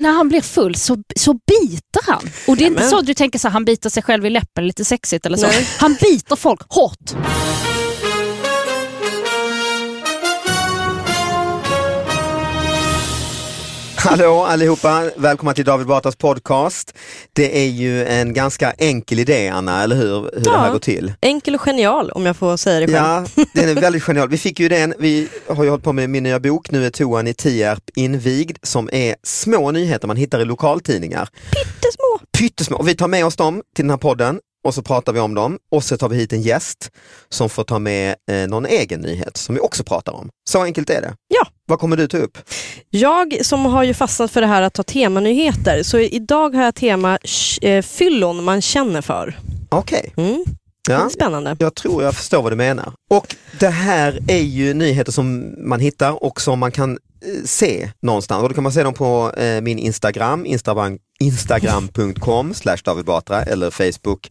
När han blir full så, så biter han. Och det är inte så att du tänker så här, han biter sig själv i läppen lite sexigt eller så. Nej. Han biter folk hårt. Hallå allihopa, välkomna till David Batras podcast. Det är ju en ganska enkel idé Anna, eller hur? Hur det här Ja. går till. Enkel och genial om jag får säga det själv. Ja, den är väldigt genial. Vi fick ju den, vi har ju hållit på med min nya bok, nu är toan i Tierp invigd, som är små nyheter man hittar i lokaltidningar. Pyttesmå. Pyttesmå. Och vi tar med oss dem till den här podden och så pratar vi om dem och så tar vi hit en gäst som får ta med eh, någon egen nyhet som vi också pratar om. Så enkelt är det. Ja. Vad kommer du ta upp? Jag som har ju fastnat för det här att ta temanyheter, så idag har jag tema eh, fyllon man känner för. Okej. Mm. Det Ja. är spännande. Jag tror jag förstår vad du menar. Och det här är ju nyheter som man hittar och som man kan eh, se någonstans. Och då kan man se dem på eh, min Instagram, Instagram instagram.com David Batra eller Facebook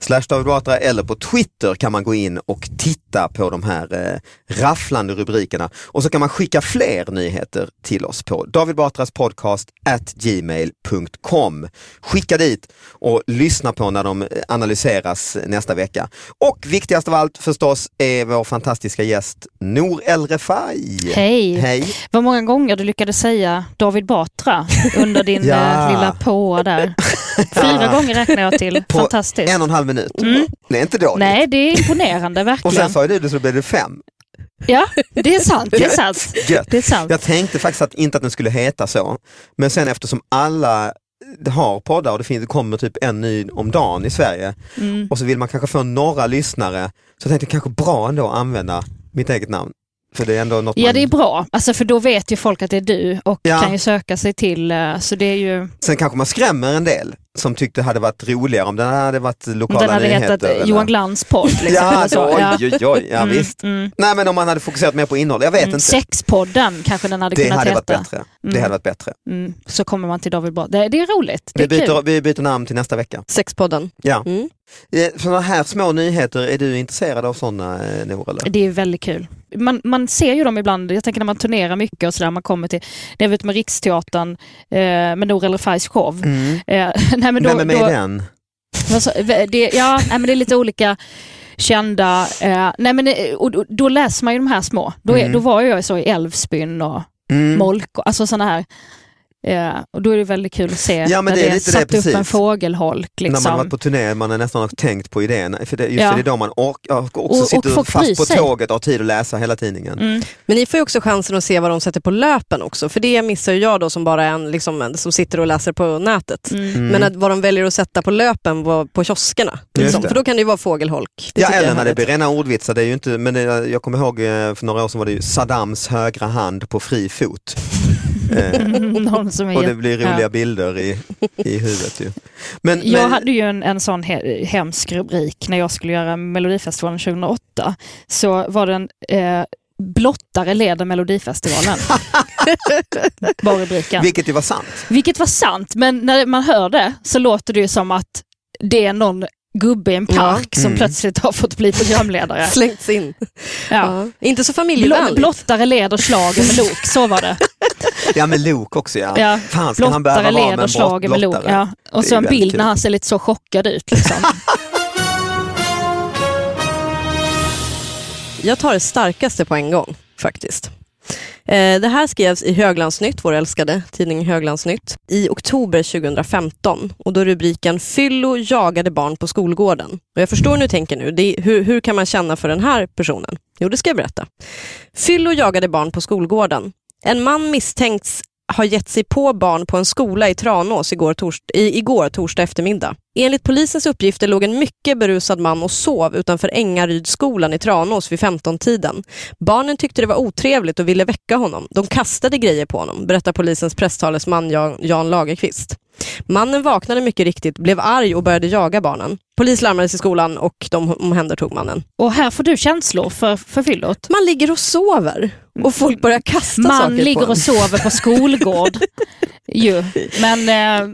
slash David Batra eller på Twitter kan man gå in och titta på de här eh, rafflande rubrikerna. Och så kan man skicka fler nyheter till oss på David Batras podcast at gmail.com. Skicka dit och lyssna på när de eh, analyseras nästa vecka. Och viktigast av allt förstås är vår fantastiska gäst Nour El Refai. Hej. Hej! Vad många gånger du lyckades säga David Batra under din Ja. eh, lilla på där. Fyra gånger räknar jag till. På Fantastiskt. en och en halv minut. Det är inte dåligt. Nej, det är imponerande och verkligen. sen sa du det så blev det fem. Ja, det är sant. Det är sant. Gött. Det är sant. Jag tänkte faktiskt att inte att den skulle heta så, men sen eftersom alla har poddar och det, finns, det kommer typ en ny om dagen i Sverige Mm. och så vill man kanske få några lyssnare, så jag tänkte kanske bra ändå att använda mitt eget namn. För det är ändå något Ja, man... det är bra. Alltså, för då vet ju folk att det är du och Ja. kan ju söka sig till, eh, så det är ju... Sen kanske man skrämmer en del som tyckte det hade varit roligare om den hade varit lokala Den hade nyheter. hetat eller- Johan Glans podd. Liksom, Ja, så. oj, Ja. oj, oj, ja Mm, visst. mm. Nej men om man hade fokuserat mer på innehåll, jag vet Mm, inte. Sexpodden kanske den hade Det kunnat hade varit heta. bättre. Det Mm. hade varit bättre. Mm. Så kommer man till David Batra. Det, det är roligt. Det Vi är byter, kul. vi byter namn till nästa vecka. Sexpodden. Ja. Mm. Sådana här små nyheter, är du intresserad av sådana eh, Nour? Eller? Det är väldigt kul. Man, man ser ju dem ibland, jag tänker när man turnerar mycket och sådär, man kommer till, det är vet med Riksteatern, eh, med Nour El Refais show. Mm. Eh, nej, men då, Vem är med då, i den? Det, ja, nej, men det är lite olika kända, eh, nej, men, det- och, då- läser man ju de här små. Då, är, Mm. då var jag så i Älvsbyn och Mm. Molko, alltså sådana här. Eh, och då är det väldigt kul att se Ja, men när det är det, lite det, satt upp precis. en fågelholk. När man har Liksom. varit på turné, man har nästan tänkt på idén. För det, just Ja. det är då man ork, också Och- och sitter bryr fast på sig. tåget och har tid att läsa hela tidningen. Mm. Men ni får ju också chansen att se vad de sätter på löpen också, för det missar ju jag då som bara en, liksom, en som sitter och läser på nätet. Mm. Men att vad de väljer att sätta på löpen var på kioskerna. Liksom. För då kan det ju vara fågelholk. Det Ja eller är när det blir rena ordvitsar, det är ju inte, men det, jag kommer ihåg eh, för några år sedan var det ju Saddams högra hand på fri fot. Eh, Någon som är och det blir roliga bilder i, i huvudet ju. Men, Jag men, hade ju en, en sån he hemsk rubrik när jag skulle göra Melodifestivalen 2008. Så var det en, eh, blottare leder Melodifestivalen. var rubriken. Vilket ju var sant. Vilket var sant, men när man hör det så låter det ju som att det är någon gubbe i en park som Mm. plötsligt har fått bli programledare. Slängts in. Ja. Ja. Inte så Bl- familjevänligt. blottare leder slagen med lok, så var det. Ja med Luke också ja. Ja. Fan ska han behöva Blottare vara med en slagen med lok. blottare? Ja. Och så en bild kul. när han ser lite så chockad ut. Liksom. Jag tar det starkaste på en gång faktiskt. Eh, det här skrevs i Höglandsnytt, vår älskade tidning Höglandsnytt, i oktober 2015. Och då är rubriken “Fyllo jagade barn på skolgården”. Och jag förstår hur ni tänker nu, det är, hur, hur kan man känna för den här personen? Jo, det ska jag berätta. Fyllo jagade barn på skolgården. En man misstänks har gett sig på barn på en skola i Tranås igår, tors i, igår torsdag eftermiddag. Enligt polisens uppgifter låg en mycket berusad man och sov utanför Ängarydsskolan i Tranås vid 15-tiden. Barnen tyckte det var otrevligt och ville väcka honom. De kastade grejer på honom, berättar polisens presstalesman Jan, Jan Lagerqvist. Mannen vaknade mycket riktigt, blev arg och började jaga barnen. Polis larmades i skolan och de omhändertog mannen. Och här får du känslor för, för fyllot. Man ligger och sover och folk börjar kasta Man saker på ligger en. och sover på skolgård. ju. Men eh,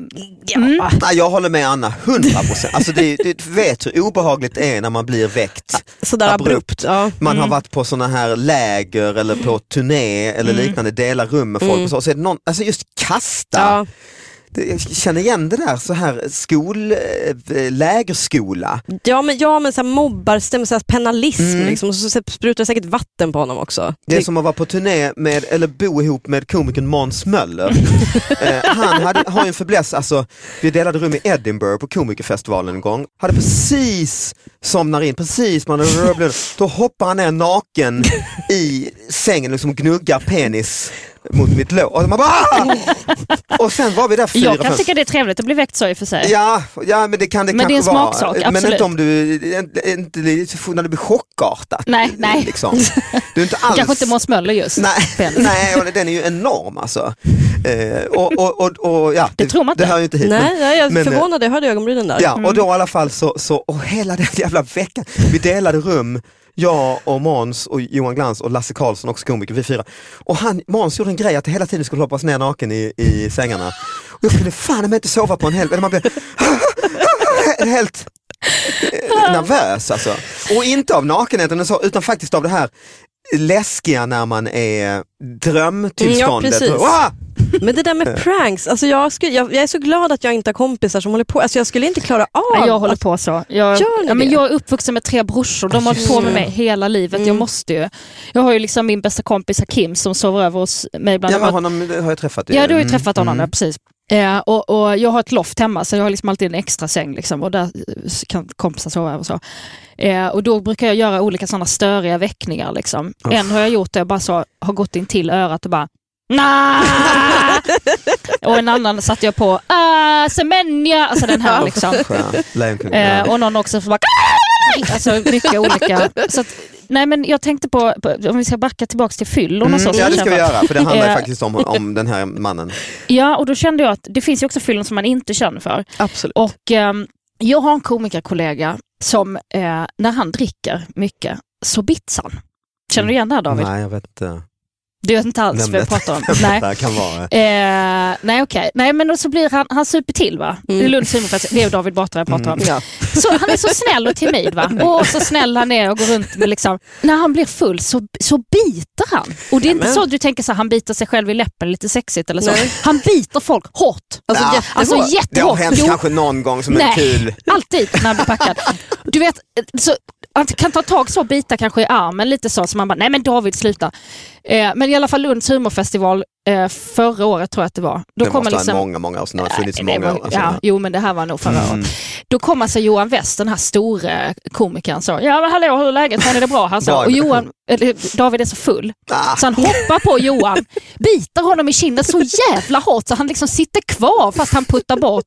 mm, Nej, jag håller med Anna, 100 procent. Alltså det, det vet hur obehagligt det är när man blir väckt. Sådär abrupt. abrupt. Ja. Man har varit på sådana här läger eller på turné eller liknande, delar rum med folk och så, och så är det någon, alltså just kasta. Ja. Jag känner igen det där, så här skol, eh, lägerskola. Ja men, ja, men så här mobbarstämmer, så här penalism Mm. liksom, och så sprutar det säkert vatten på honom också. Det är som att vara på turné med, eller bo ihop med komikern Måns Möller. eh, han hade, har ju en fäbless, alltså, vi delade rum i Edinburgh på komikerfestivalen en gång. Hade precis somnar in, precis man då hoppar han ner naken i sängen, liksom gnuggar penis mot mitt lår. Och, man bara, "Ah!" och sen var vi där fyra, jag kan fem tycka det är trevligt att bli väckt så i och för sig. Ja, ja men det kan det Men det är kanske en vara. smaksak, Men absolut. inte om du, inte, inte, när det blir chockartat. Nej, nej. Liksom. Du är inte alls... Kanske inte Måns Möller just. Nej, nej och den är ju enorm alltså. Eh, och, och, och, och, ja, Det tror man inte. Det hör ju inte hit. Nej, men- nej, jag är men, eh, förvånad, jag hörde ögonbrynen där. Ja, och då i alla fall så, så och hela den jävla veckan, vi delade rum, jag och Måns och Johan Glans och Lasse Karlsson, också komiker, vi fyra. Och han, Måns gjorde en grej att det hela tiden skulle hoppas ner naken i, i sängarna. Och jag kunde fan inte sova på en hel... Man blev helt nervös alltså. Och inte av nakenheten och så, utan faktiskt av det här läskiga när man är drömtillståndet. Ja, precis. Ah! Men det där med pranks, alltså jag, skulle, jag, jag är så glad att jag inte har kompisar som håller på. Alltså jag skulle inte klara av Nej, jag håller att- på så. Jag, Gör ni ja, men jag är uppvuxen med tre brorsor, de har hållit på med mig hela livet. Jag Mm. måste ju. Jag har ju liksom min bästa kompis Hakim som sover över hos mig ibland. Ja, Jag men har- honom har jag träffat. ju. Ja, du har ju Mm, träffat honom, mm. ja, precis. Eh, och, och jag har ett loft hemma så jag har liksom alltid en extra säng liksom, och där eh, kan kompisar sova över och så. Eh, och då brukar jag göra olika sådana störiga väckningar. Liksom. En har jag gjort där jag bara så, har gått in till örat och bara Nah! och en annan satte jag på uh, Semenya, alltså den här liksom. Eh, och någon också som bara Alltså mycket olika. Så att, nej men jag tänkte på, på, om vi ska backa tillbaka till fyllon och så. Mm, så ja det ska vi göra för det handlar ju Eh, faktiskt om, om den här mannen. Ja, och då kände jag att det finns ju också fyllon som man inte känner för. Absolut. Och ehm, jag har en komikerkollega som eh, när han dricker mycket så bits han. Känner du igen det här David? Nej jag vet inte Du vet inte alls vem vad jag pratar om? Nej. det här kan vara. Eh, nej okej, nej men då så blir han, han super till va? Det är Mm. Lunds humorfest, det är David Batra jag pratar om. Ja. Så han är så snäll och timid va? Åh så snäll han är och går runt med liksom, när han blir full så, så biter han. Och det är inte Nämen. så att du tänker så här, han biter sig själv i läppen lite sexigt eller så. Nej. Han biter folk hårt. Alltså Ja. jättehårt. Alltså Det har jättehårt. hänt Jo, kanske någon gång som en Nej. kul... Alltid när han blir packad. Du vet, så, han kan ta tag så bita kanske i armen lite så, så man bara, nej men David sluta. Eh, men i alla fall Lunds humorfestival eh, förra året tror jag att det var. Då det kommer måste liksom, många, många år sedan. Det har funnits Nej, det många var- år. Alltså. ja, jo men det här var nog förra Mm. året. Då kom alltså Johan West, den här store komikern, så ja men hallå hur är läget, har ni det bra? Han sa, och. Johan, eller, David är så full Ah, så han hoppar på Johan, biter honom i kinden så jävla hårt så han liksom sitter kvar fast han puttar bort.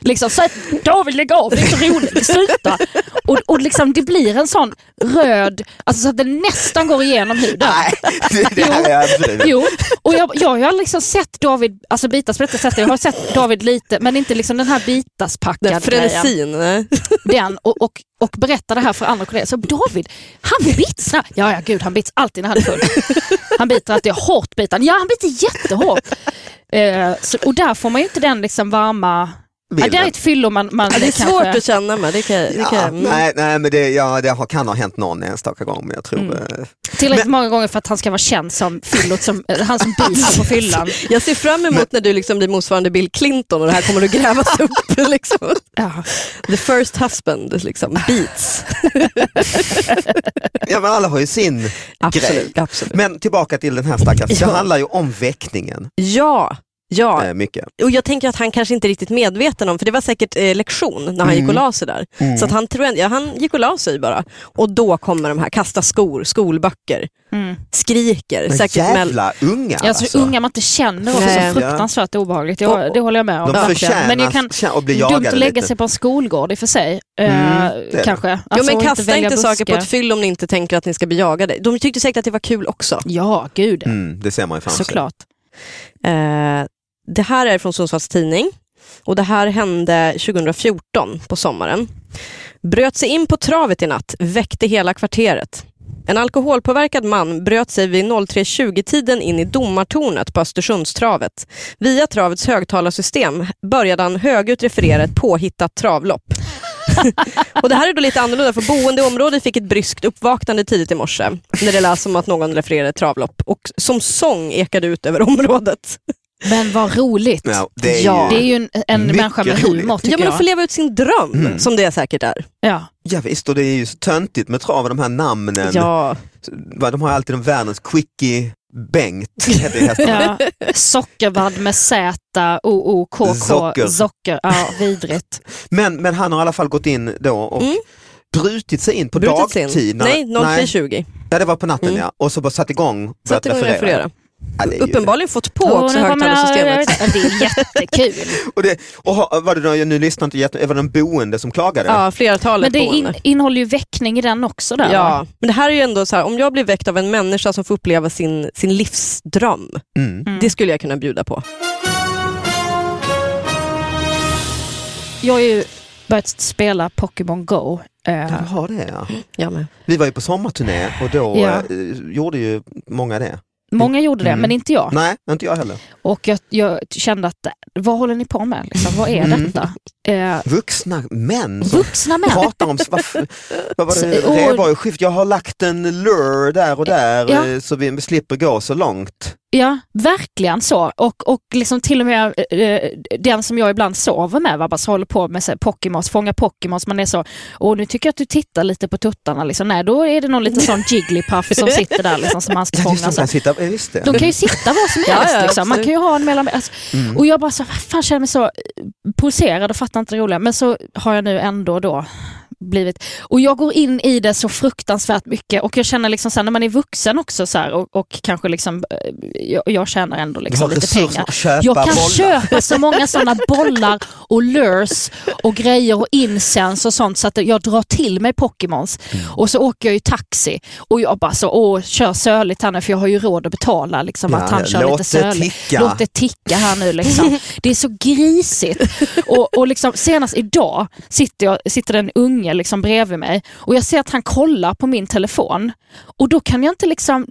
Liksom, så att, David lägg av, det är inte roligt, sluta. Och, och liksom, det blir en sån röd, alltså så att den nästan går igenom huden. nej, det, det här är absolut. Jo, och jag, jag har liksom sett David alltså bitas på detta sättet. Jag har sett David lite, men inte liksom den här Den bitaspackad grejen. Nej. Den, och, och, och berättar det här för andra kollegor. Så David, han bits. Ja, ja, gud, han bits alltid när han är full. Han biter alltid hårt. Biter. Ja, han biter jättehårt. Eh, så, och där får man ju inte den liksom varma... Ja, det är ett fyllo man, man Ja, det är kanske... svårt att känna med. Det kan, det kan, Ja, mm. nej, nej, men det, ja, det har, kan ha hänt någon enstaka gång, men jag tror... Mm. eh, Tillräckligt många gånger för att han ska vara känd som fyllot, som, eh, han som biter på fyllan. Jag ser fram emot när du liksom blir motsvarande Bill Clinton och det här kommer att grävas upp. Liksom. Ja. The first husband, liksom. beats. Ja, men alla har ju sin grej. Absolut. absolut. Men tillbaka till den här stackars, det Ja. handlar ju om väckningen Ja, ja. eh, mycket. Och jag tänker att han kanske inte är riktigt medveten om, för det var säkert eh, lektion när han gick och la sig där. Så att han, tror, ja, han gick och la sig bara. Och då kommer de här, kasta skor, skolböcker, Mm. skriker. Men säkert jävla unga Alltså, alltså. unga man inte känner också, Nej. så fruktansvärt obehagligt. Jag, Och- det håller jag med om. De förtjänar Men jag kan, att bli dumt jagade att lägga lite. sig på en skolgård i och för sig. Eh, det. kanske. Jo, Alltså, men och kasta välja inte saker på ett fyll om ni inte tänker att ni ska bli jagade. De tyckte säkert att det var kul också. Ja, gud. Mm, det ser man ju framför sig. Såklart. Eh, det här är från Sundsvalls Tidning och det här hände 2014 på sommaren. Bröt sig in på travet i natt, väckte hela kvarteret. En alkoholpåverkad man bröt sig vid 03.20-tiden in i domartornet på Östersundstravet. Via travets högtalarsystem började han högljutt referera ett påhittat travlopp. och det här är då lite annorlunda för boende i området fick ett bryskt uppvaknande tidigt i morse när det lät som att någon refererade ett travlopp och som sång ekade ut över området. Men vad roligt. Ja, det är Ja. ju... Det är ju en, en människa med humor tycker Ja men jag. att få leva ut sin dröm, Mm. som det säkert är. Ja. Ja visst, och det är ju så töntigt med trav de här namnen. Ja. De har alltid de världens quickie Bengt, heter. Ja. Sockervadd med Z, O, O, K, K, Zocker. Zocker. Ja, vidrigt. Men, men han har i alla fall gått in då och Mm. brutit sig in på Brutit sin. dagtid. när- Nej, 03.20. Ja, det var på natten Mm. ja. Och så bara satt igång och börjat Satte igång referera. referera. Ja, är ju- Uppenbarligen fått på också högtalarsystemet. Det är jättekul. Och det, och ha- var det jag nu lyssnar inte jätte, var det en boende som klagade? Ja, flertalet Men det in, innehåller ju väckning i den också där. va? Ja, men det här är ju ändå så här, om jag blir väckt av en människa som får uppleva sin, sin livsdröm, Mm. Mm. det skulle jag kunna bjuda på. Jag har ju börjat spela Pokémon Go. Eh, Jaha, det ja. Jag med. Vi var ju på sommarturné och då Ja. eh, gjorde ju många det. Många gjorde det, Mm. men inte jag. Nej, inte jag heller. Och jag, jag kände att, vad håller ni på med? Liksom, vad är Mm. detta? Eh, Vuxna män som vuxna män. pratar om, vad, vad var det, och- Rheborg-skift, jag har lagt en lure där och där Ja. eh, så vi slipper gå så långt. Ja, verkligen så. Och, och liksom till och med eh, den som jag ibland sover med var bara så håller på med så här, Pokémons, fånga Pokémons. Man är så, och nu tycker jag att du tittar lite på tuttarna. Liksom. Nej, då är det någon liten sån Jigglypuff som sitter där liksom, som man ska Ja, just fånga. Så. kan sitta, just det. De kan ju sitta var som helst. liksom. Man kan ju ha en mellan... Alltså, Mm. Och jag bara så, fan känner mig så eh, pulserad och fattar inte det roliga. Men så har jag nu ändå då blivit... Och jag går in i det så fruktansvärt mycket och jag känner liksom så här, när man är vuxen också så här, och, och kanske liksom, eh, jag, jag tjänar ändå liksom lite pengar. Jag kan bollar. köpa så många sådana bollar och lures och grejer och incens och sånt så att jag drar till mig Pokémons. Mm. Och så åker jag ju taxi och jag bara så, åh, kör söligt här nu för jag har ju råd att betala liksom Ja, att han kör lite söligt. ticka. Låt det ticka här nu liksom. Det är så grisigt. Och, och liksom, senast idag sitter, jag, sitter en unge liksom bredvid mig och jag ser att han kollar på min telefon. Och då kan jag inte liksom,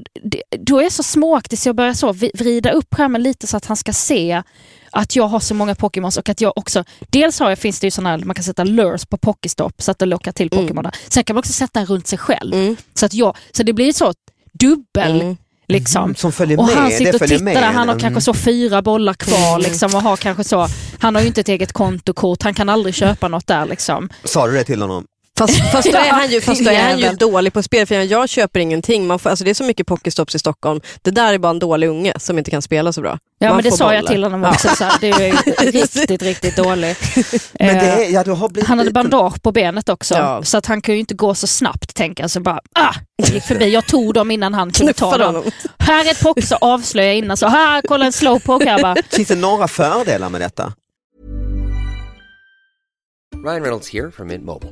då är jag så småaktig så jag börjar så vrida upp skärmen lite så att han ska se att jag har så många Pokémons och att jag också, dels har jag, finns det ju sådana här, man kan sätta lures på Pokéstop så att det lockar till Mm. Pokémoner. Sen kan man också sätta den runt sig själv. Mm. Så, att jag, så det blir så dubbel Mm. liksom. Mm, som följer Och med. han sitter och tittar med. där, han har Mm. kanske så fyra bollar kvar liksom, och har kanske så, han har ju inte ett eget kontokort, han kan aldrig köpa något där liksom. Sa du det till honom? Fast, fast då är han ju, fast då är han ju dålig på spel, för jag köper ingenting. Man får, alltså det är så mycket Pokéstops i Stockholm. Det där är bara en dålig unge som inte kan spela så bra. Ja Man men det sa jag bollar. till honom också, så här, det är ju riktigt, riktigt dålig. Men det Eh, är, ja, du har blivit han hade bandage på benet också, Ja. så att han kunde ju inte gå så snabbt tänker jag. Så bara, ah, jag gick förbi. Jag tog dem innan han kunde ta dem. Här är ett poke, så avslöjar jag innan. Så här, kolla en slowpoke här bara. Finns det några fördelar med detta? Ryan Reynolds here from Mint Mobile.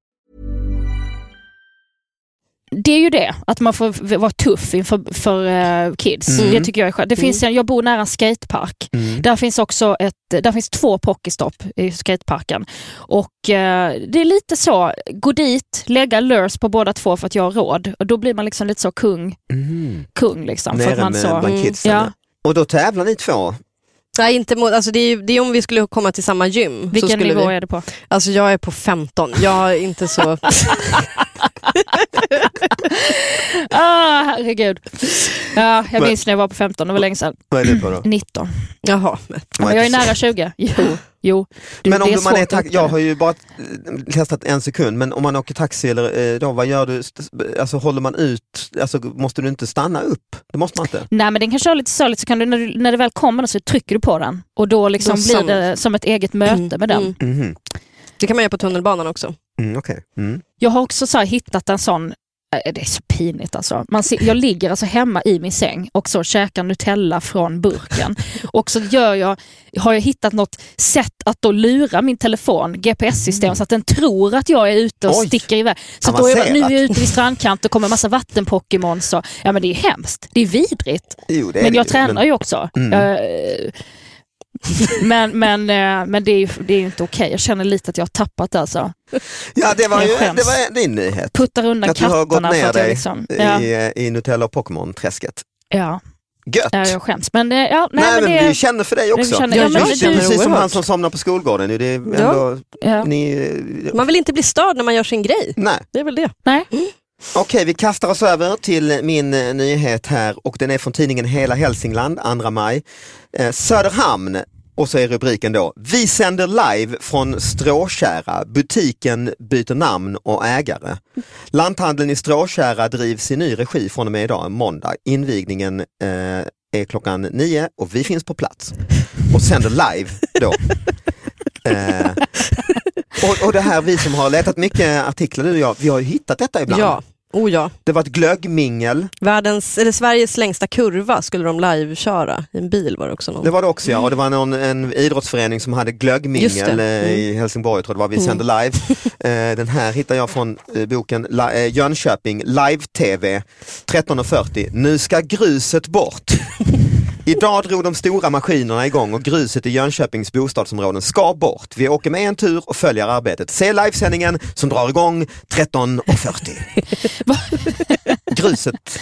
Det är ju det, att man får vara tuff inför för, eh, kids. Mm. Det tycker jag är skönt. Det finns en, jag bor nära en skatepark. Mm. Där finns också ett, där finns två pocketstopp i skateparken. Och eh, det är lite så, gå dit, lägga lures på båda två för att jag har råd. Och då blir man liksom lite så kung. Kung liksom. för att Nere man med så, bland kidsen. ja. Och då tävlar ni två. Nej, inte mot, alltså det, är, ju- det är om vi skulle komma till samma gym. så Vilken skulle nivå vi, är det på? Alltså jag är på 15. Jag är inte så... Ah, herregud. Ja, jag Men- minns när jag var på 15, det var länge sedan. Vad är du på då? 19. Jaha. men- Men jag är nära 20. Jo, jo. Du, Men om är man är svårt att tax- jag har ju bara eh, testat en sekund, men om man åker taxi eller eh, då, vad gör du? Alltså håller man ut, alltså måste du inte stanna upp? Det måste man inte. Nej men den kan köra lite sörligt så kan du när, du när det väl kommer så trycker du på den och då liksom Då blir sam- det som ett eget möte med den. Mm. Mhm. Det kan man göra på tunnelbanan också. Mm, okej. mm. Jag har också så hittat en sån äh, det är så pinigt alltså. Man ser, jag ligger alltså hemma i min säng och så käkar Nutella från burken. Och så gör jag, har jag hittat något sätt att då lura min telefon, GPS-system, så att den tror att jag är ute och Oj. sticker iväg. Så då är jag, nu är jag ute vid strandkant och kommer massa vattenpokémon. Så, ja men det är hemskt, det är vidrigt. Jo, det är Men det jag ju, tränar men- ju också. Mm. Eh, men men, eh, men det, är ju, det är inte okej. Jag känner lite att jag har tappat det alltså. Ja, det var ju det var din nyhet. Puttar undan Att du har gått katterna ner att dig liksom... Ja, i, eh, i Nutella och Pokémon-träsket. ja, Gött! ja, jag skäms. Men ja, nej, Nej, men det... vi känner för dig också. känner- ja, men känner du- precis som han som somnar på skolgården. Det är ändå, Ja. Ja. ni, Man vill inte bli störd när man gör sin grej. nej. Det är väl det. Nej. Okej, vi kastar oss över till min eh, nyhet här och den är från tidningen Hela Hälsingland, 2 maj. Eh, Söderhamn och så är rubriken då, vi sänder live från Stråkärra, butiken byter namn och ägare. Lanthandeln i Stråkärra drivs i ny regi från och med idag, måndag. Invigningen eh, är klockan nio och vi finns på plats och sänder live då. Eh, och, och det här, vi som har letat mycket artiklar, du och jag, vi har ju hittat detta ibland. Ja. Oh ja. Det var ett glöggmingel, Världens, eller Sveriges längsta kurva skulle de live-köra. I en bil var det också någon. det var det också ja, och det var någon, en idrottsförening som hade glöggmingel eh, i Mm. Helsingborg, tror jag det var, vi sände live. Eh, Den här hittar jag från eh, boken Jönköping, live-tv 13.40. Nu ska gruset bort. Idag drog de stora maskinerna igång och gruset i Jönköpings bostadsområden ska bort. Vi åker med en tur och följer arbetet. Se livesändningen som drar igång 13.40. gruset,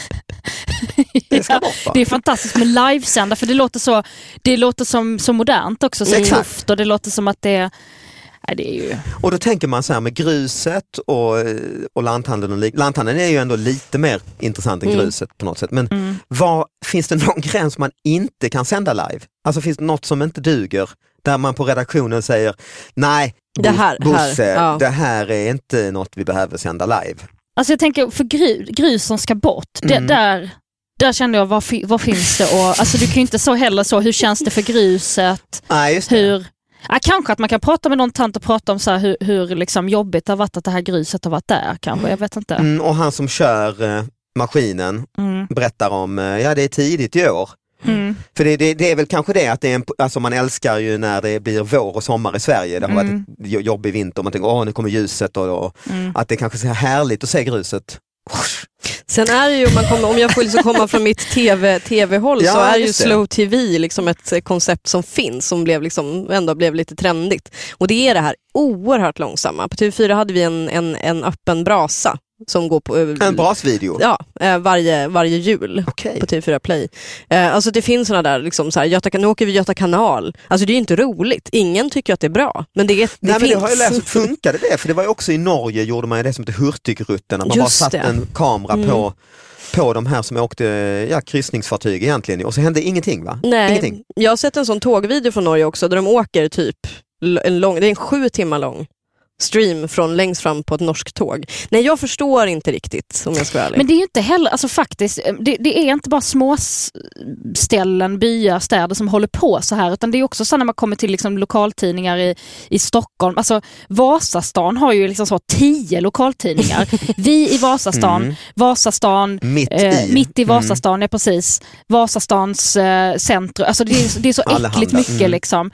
det ska bort va? Det är fantastiskt med livesända för det låter så, det låter som, så modernt också, så tufft och det låter som att det Nej, det är ju... Och då tänker man så här med gruset och, och lanthandeln. Och lanthandeln är ju ändå lite mer intressant än Mm. gruset på något sätt. Men Mm. vad, finns det någon gräns man inte kan sända live? Alltså finns det något som inte duger? Där man på redaktionen säger nej, Det här- Bo- Bosse, här, ja. det här är inte något vi behöver sända live. Alltså jag tänker för gru, grus som ska bort, det, Mm. där, där kände jag vad, fi, vad finns det och alltså du kan ju inte så heller så, hur känns det för gruset? Det. Hur, ja, kanske att man kan prata med någon tant och prata om så hur, hur liksom jobbigt det har varit att det här gruset har varit där kanske, jag vet inte. Mm, och han som kör eh, maskinen Mm. berättar om, eh, ja det är tidigt i år. Mm. För det, det, det är väl kanske det att det är en, alltså man älskar ju när det blir vår och sommar i Sverige. Det har Mm. varit jo- jobbig vinter, man tänker åh nu kommer ljuset och, och Mm. att det kanske är härligt att se gruset. Sen är det ju, om, man kommer, om jag får liksom komma från mitt TV, TV-håll Ja, så är ju slow TV liksom ett eh, koncept som finns som blev liksom, ändå blev lite trendigt. Och det är det här oerhört långsamma. På TV4 hade vi en, en, en öppen brasa som går på... eh, En brasvideo? Ja, eh, varje, varje jul Okej. på TV4 Play. Eh, alltså det finns såna där, liksom så här, Göta, nu åker vi Göta kanal. Alltså det är inte roligt. Ingen tycker att det är bra. Men det, det Nej, men finns. det har jag läst, funkade det? För det var ju också i Norge gjorde man det som heter Hurtigrutten, att man Just bara satt det. Mm. en kamera på, på de här som åkte ja, kryssningsfartyg egentligen och så hände ingenting va? Nej, Ingenting. jag har sett en sån tågvideo från Norge också där de åker typ en lång, det är en sju timmar lång stream från längst fram på ett norskt tåg. Nej, jag förstår inte riktigt om jag ska vara ärlig. Men det är ju inte heller, alltså faktiskt, det, det är inte bara små ställen, byar, städer som håller på så här utan det är också så när man kommer till liksom lokaltidningar i, i Stockholm. Alltså Vasastan har ju liksom så tio lokaltidningar. Vi i Vasastan, Vasastan, Mitt eh, i. mitt i Vasastan, ja precis. Vasastans eh, centrum, alltså det är, det är så Allehanda. äckligt mycket Mm. liksom.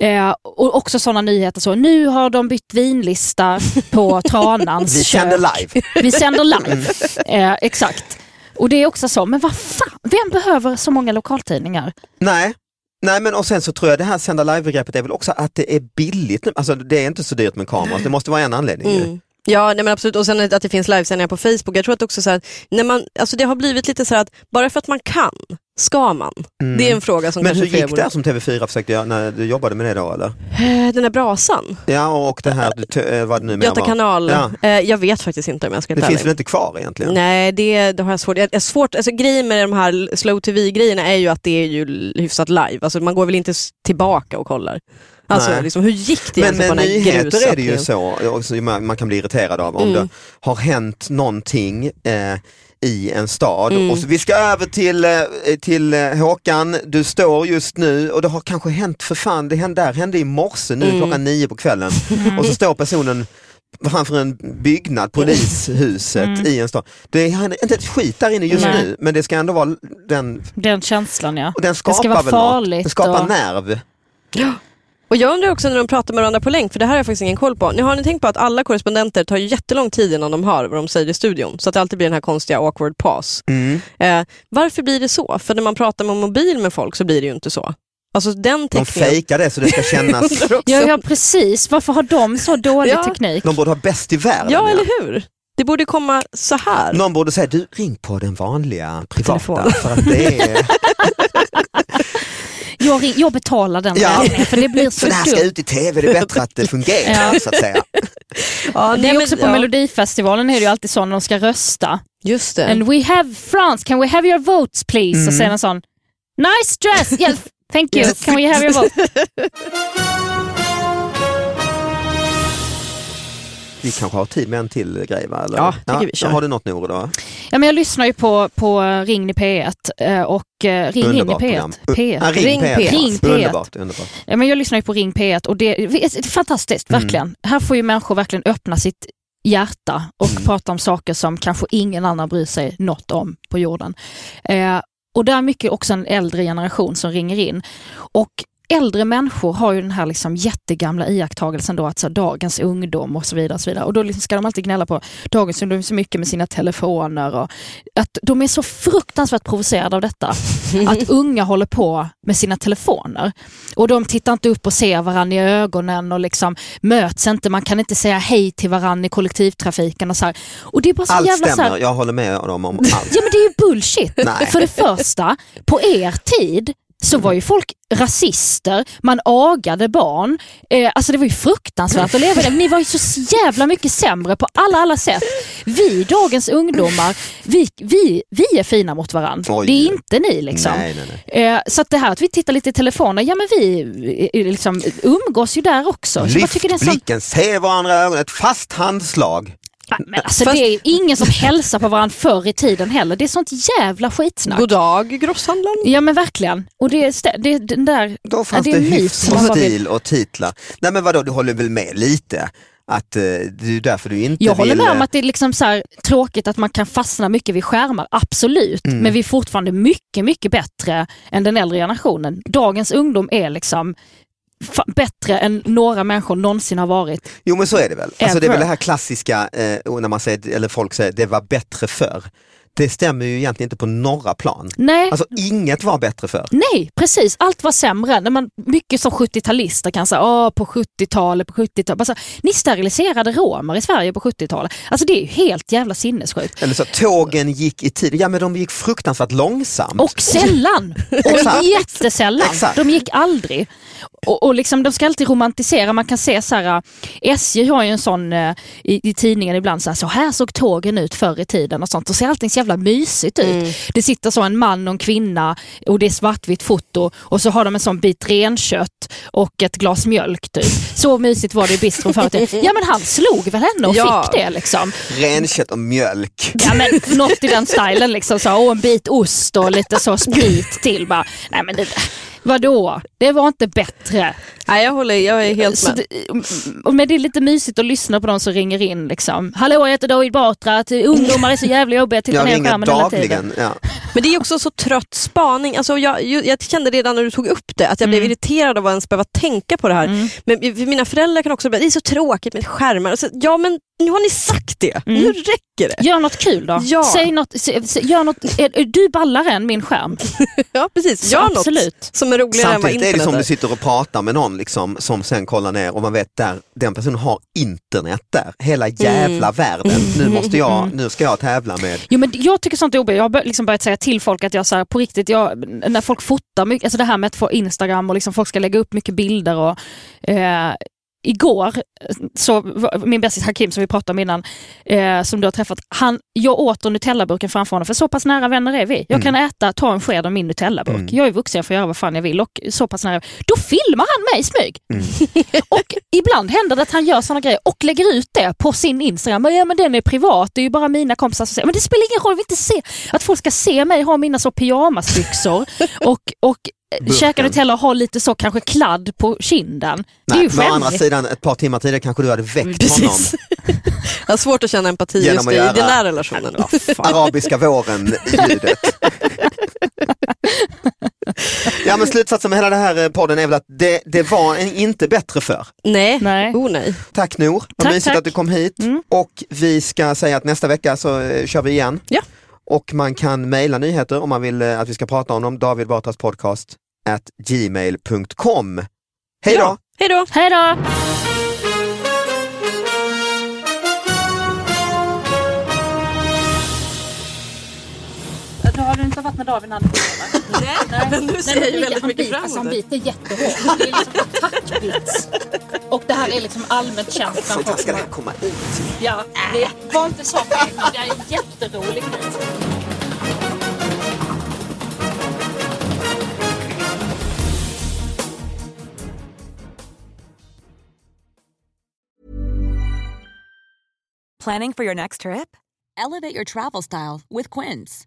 Eh, och också sådana nyheter så, nu har de bytt vinlista på Tranans Vi kök. kände live. Vi sänder live. Eh, exakt. Och det är också så, men vad fan, vem behöver så många lokaltidningar? Nej. Nej men och sen så tror jag det här sända live-begreppet är väl också att det är billigt nu. Alltså det är inte så dyrt med kameror, det måste vara en anledning. ju. Mm. Ja, nej men absolut. Och sen att det finns livesändningar på Facebook. Jag tror att också så här, när man, alltså det har blivit lite så här att bara för att man kan, ska man? Det är en fråga som Mm. Men hur gick det som TV4 försökte göra när du jobbade med det då eller? Eh, Den där brasan, Ja och det här, eh, vad det nu Göta kanal. Ja. Eh, jag vet faktiskt inte om jag ska Det finns väl inte kvar egentligen? Nej, det, det har jag svårt. Jag, jag svårt alltså, grejen med de här slow tv-grejerna är ju att det är ju hyfsat live. Alltså, man går väl inte tillbaka och kollar. Alltså, liksom, hur gick det Men med på den här nyheter är det ju så, man kan bli irriterad av om Mm. det har hänt någonting eh, i en stad Mm. och så vi ska över till, eh, till eh, Håkan, du står just nu och det har kanske hänt för fan, det hände, där hände i morse nu Mm. klockan nio på kvällen och så står personen framför en byggnad, polishuset i en stad. Det händer inte ett skit där inne just Nej. nu men det ska ändå vara den, Den känslan ja. och den ska skapar vara väl farligt något, den skapar och- nerv. Och jag undrar också när de pratar med varandra på länk, för det här har jag faktiskt ingen koll på. Nu har ni tänkt på att alla korrespondenter tar ju jättelång tid innan de hör vad de säger i studion, så att det alltid blir den här konstiga awkward pause. Mm. Eh, varför blir det så? För när man pratar med mobil med folk så blir det ju inte så. Alltså den De tekniken. fejkar det så det ska kännas. Ja, ja precis, varför har de så dålig Ja. teknik? de borde ha bäst i världen. ja, eller hur? Det borde komma så här. Någon borde säga, du ring på den vanliga privata Telefon. för att det är, Jag, ring- jag betalar den Ja. räkningen för det blir så för det här ska ut i tv, det är bättre att det fungerar Ja. så att säga. Ja, Det nej, är men- också på ja. Melodifestivalen är det ju alltid så när de ska rösta. Just det. And we have France, can we have your votes please? Mm. Och sen en sån, nice dress, yes, thank you, Yes. can we have your vote? Vi kanske har tid med en till grej va? Eller? Ja, tycker vi kör. Har du något Nore då? Ja, men jag lyssnar ju på, på Ring i P1 eh, och eh, Ring in i Underbart P1. program. P1. Ah, ring, Ring P1. P1. Ring P1. Underbart, underbart. Ja, men jag lyssnar ju på Ring P1 och det, är fantastiskt, Mm. verkligen. Här får ju människor verkligen öppna sitt hjärta och Mm. prata om saker som kanske ingen annan bryr sig något om på jorden. Eh, och det är mycket också en äldre generation som ringer in. Och äldre människor har ju den här liksom jättegamla iakttagelsen då att så, dagens ungdom och så vidare. Och, så vidare. och då liksom ska de alltid gnälla på dagens ungdom så mycket med sina telefoner. Och att de är så fruktansvärt provocerade av detta. Att unga håller på med sina telefoner. Och de tittar inte upp och ser varandra i ögonen och liksom möts inte. Man kan inte säga hej till varandra i kollektivtrafiken. Och så här. Och det är bara så Allt jävla så stämmer, här, jag håller med dem om allt. Ja men det är ju bullshit. Nej. För det första, på er tid så var ju folk rasister, man agade barn. Eh, alltså det var ju fruktansvärt att leva i det. Ni var ju så jävla mycket sämre på alla, alla sätt. Vi, dagens ungdomar, vi, vi, vi är fina mot varandra. Oj. Det är inte ni liksom. Nej, nej, nej. Eh, så det här att vi tittar lite i telefonen, ja men vi eh, liksom, umgås ju där också. Så Lyft en sån blicken, se varandra i ögonen, ett fast handslag. Men alltså, Fast- det är ingen som hälsar på varandra förr i tiden heller. Det är sånt jävla skitsnack. God dag grosshandlaren. Ja men verkligen. Och det är, det är den där... Då fanns det, myt hyfs och stil och titlar. Nej men vadå, du håller väl med lite? Att eh, det är därför du inte Jag håller vill... med om eh, att det är liksom så här, tråkigt att man kan fastna mycket vid skärmar, absolut. Mm. Men vi är fortfarande mycket, mycket bättre än den äldre generationen. Dagens ungdom är liksom bättre än några människor någonsin har varit. Jo men så är det väl. Alltså, det är väl det här klassiska, eh, när man säger, eller folk säger det var bättre förr. det stämmer ju egentligen inte på några plan. Nej. Alltså inget var bättre för. Nej, precis. Allt var sämre. När man, mycket som 70-talister kan säga, Åh, på 70-talet, på 70-talet. Alltså, ni steriliserade romer i Sverige på 70-talet. Alltså det är ju helt jävla sinnessjukt. Eller så tågen gick i tid, ja men de gick fruktansvärt långsamt. Och sällan. Och jättesällan. Exakt. De gick aldrig. Och, och liksom, de ska alltid romantisera. Man kan se så här, äh, SJ har ju en sån äh, i, i tidningen ibland, så här, så här såg tågen ut förr i tiden och sånt. Och ser allting så jävla mysigt ut. Det sitter så en man och en kvinna och det är svartvitt foto och så har de en sån bit renkött och ett glas mjölk typ. Så mysigt var det i bistron förr i tiden. Ja men han slog väl henne och Ja. fick det liksom. Renkött och mjölk. Ja men något i den stilen liksom. Så, och en bit ost och lite så sprit till. Bara, nej men det, vadå? Det var inte bättre. Nej, jag, håller, jag är helt Så med. det, och men det är lite mysigt att lyssna på de som ringer in. Liksom. Hallå jag heter David Batra, att ungdomar är så jävla jobbiga, tittar Jag ner i ringer skärmen hela tiden. dagligen. Ja. Men det är också så trött spaning. Alltså jag, jag, kände redan när du tog upp det att jag blev Mm. irriterad av att ens behöva tänka på det här. Mm. Men för mina föräldrar kan också bli, det är så tråkigt med skärmar. Alltså, ja men nu har ni sagt det, Mm. nu räcker det. Gör något kul då. Ja. Säg något, gör något, är, är du ballare än min skärm? Ja precis, Så gör absolut. något som är roligare än vad Samtidigt är det internet som är. du sitter och pratar med någon liksom, som sen kollar ner och man vet där den personen har internet där, hela jävla världen. Nu, måste jag, nu ska jag tävla med Jo, men jag tycker sånt är obehagligt. Jag har liksom börjat säga till folk att jag så här, på riktigt, jag, när folk fotar mycket, alltså det här med att få Instagram och liksom folk ska lägga upp mycket bilder och eh, Igår, så min bästis Hakim som vi pratade om innan, eh, som du har träffat, han, jag åt ur Nutellaburken framför honom, för så pass nära vänner är vi. Jag kan äta, ta en sked av min Nutellaburk. Jag är vuxen, jag får göra vad fan jag vill och så pass nära. Då filmar han mig i smyg. och ibland händer det att han gör sådana grejer och lägger ut det på sin Instagram. Men, ja, men den är privat, det är ju bara mina kompisar som ser. Men det spelar ingen roll, vill inte se att folk ska se mig ha mina så pyjamasbyxor och, och eh, Burken. käka Nutella och ha lite så kanske kladd på kinden. det är ju Nej, men å andra skämmigt. sidan, ett par timmar tidigare kanske du hade väckt honom. Precis. Jag har svårt att känna empati Genom just att i göra- den här relationen. Arabiska våren-ljudet. ja men slutsatsen med hela den här eh, podden är väl att det, det var en, inte bättre för. Nej, Nej. oh nej. Tack Nor, vad Tack, mysigt tack. att du kom hit. Mm. Och vi ska säga att nästa vecka så eh, kör vi igen. Ja. Och man kan mejla nyheter om man vill eh, att vi ska prata om dem. David Batras podcast at gmail.com. Hej då! Ja. Hej då! Hej då! Du inte varit med David när han Nej, men nu ser jag ju väldigt mycket fram alltså, Han emot det. biter jättehårt. Det är liksom attackbits. Och det här är liksom allmänt känt Sånt här ska det har- komma ut. Ja, det var inte så men det är en jätterolig grej. Planning for your next trip? Elevate your travel style with Quince.